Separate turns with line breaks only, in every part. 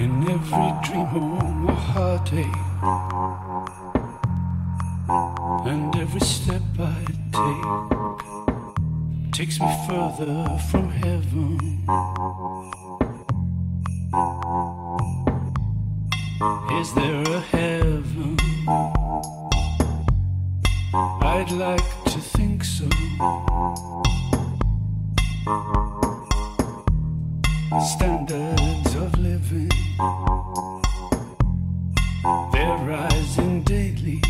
In every dream home a heartache. And every step I take Takes me further from heaven. Is there a heaven? I'd like to think so Standards of living. They're rising daily.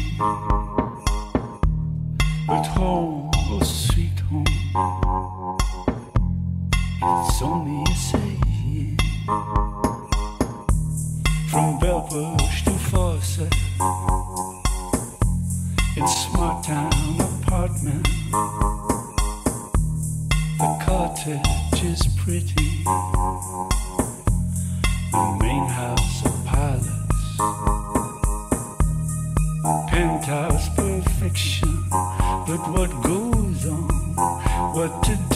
But home, oh sweet home It's only a saying. From Bellbush to Fawcett In Smart Town apartment The cottage is pretty. The main house a palace Penthouse perfection. But what goes on? What to do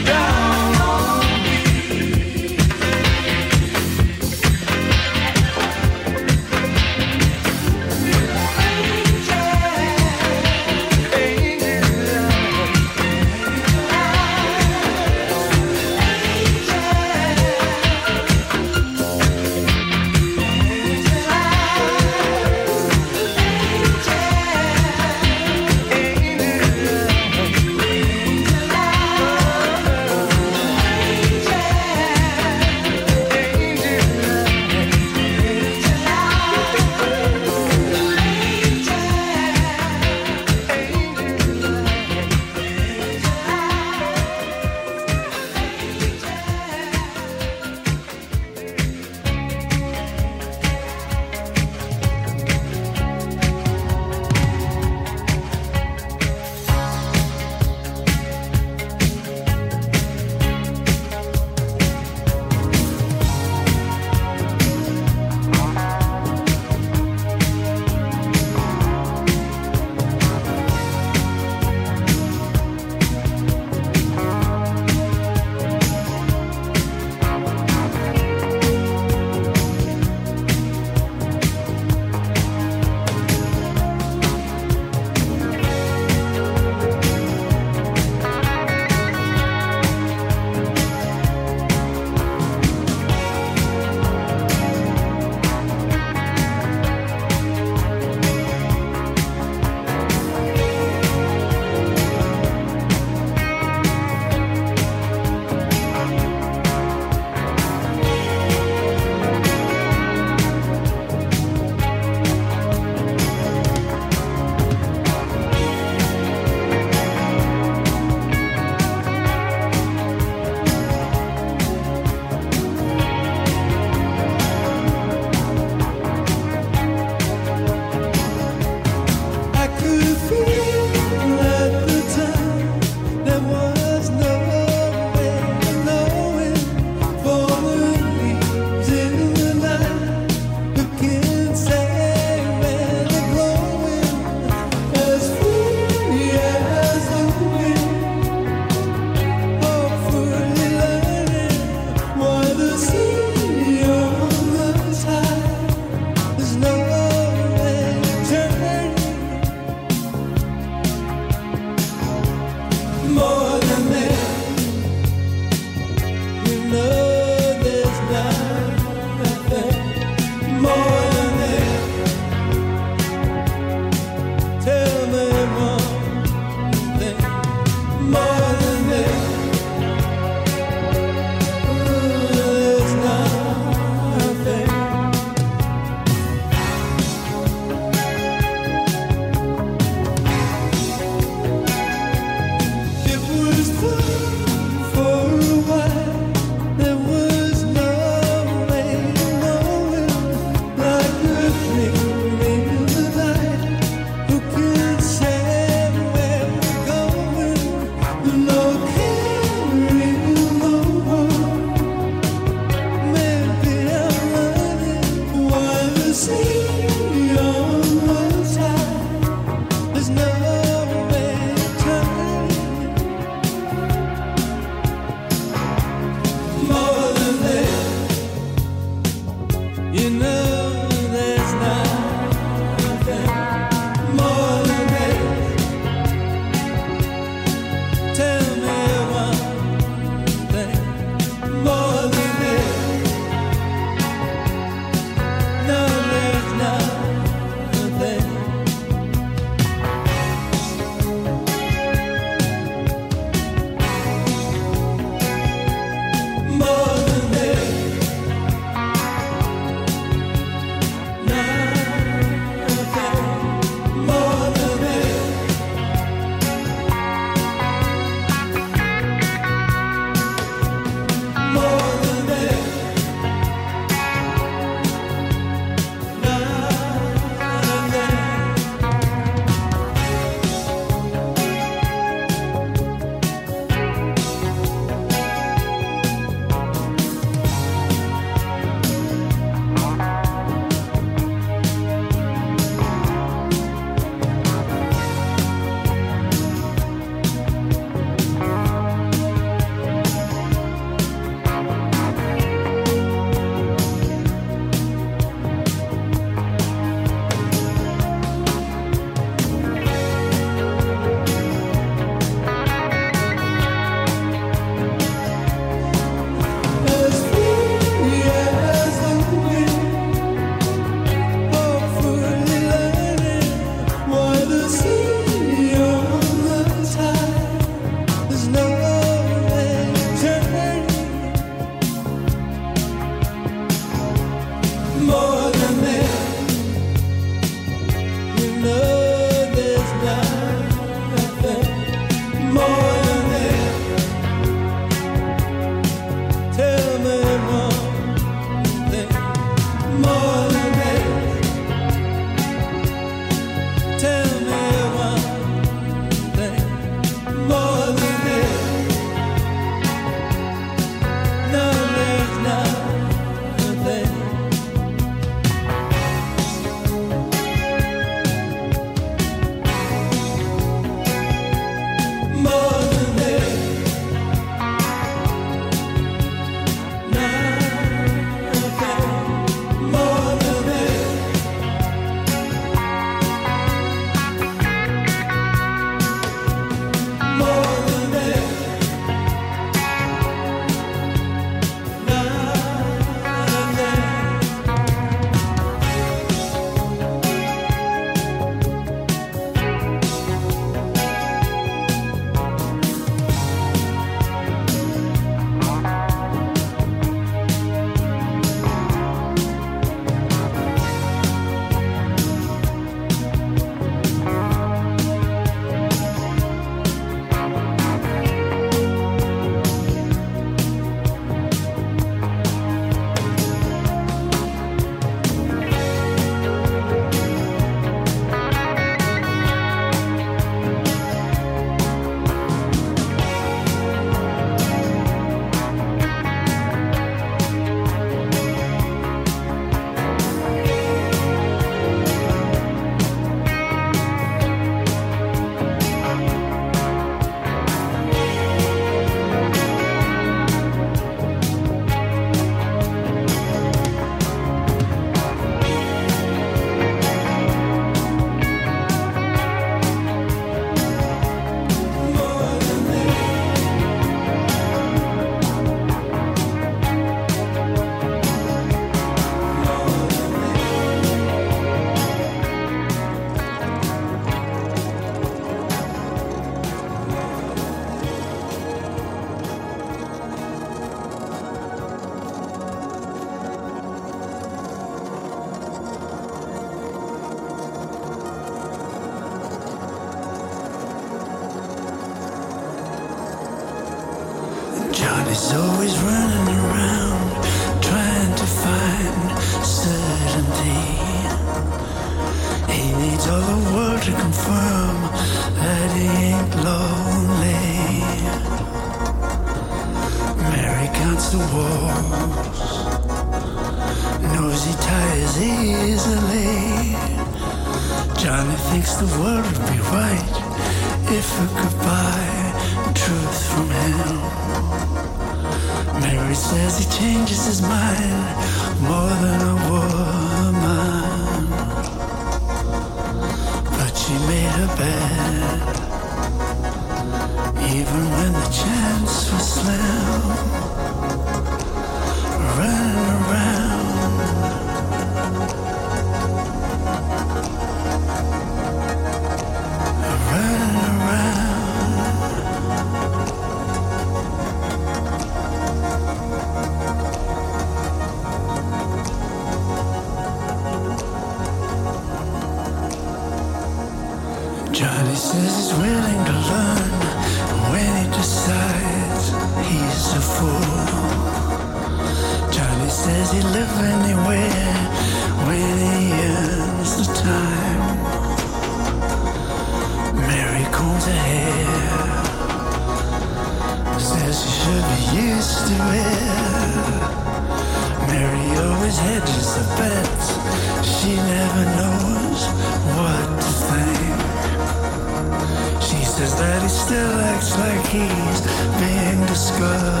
being discovered.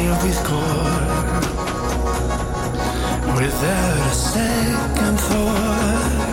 He'll be caught without a second thought.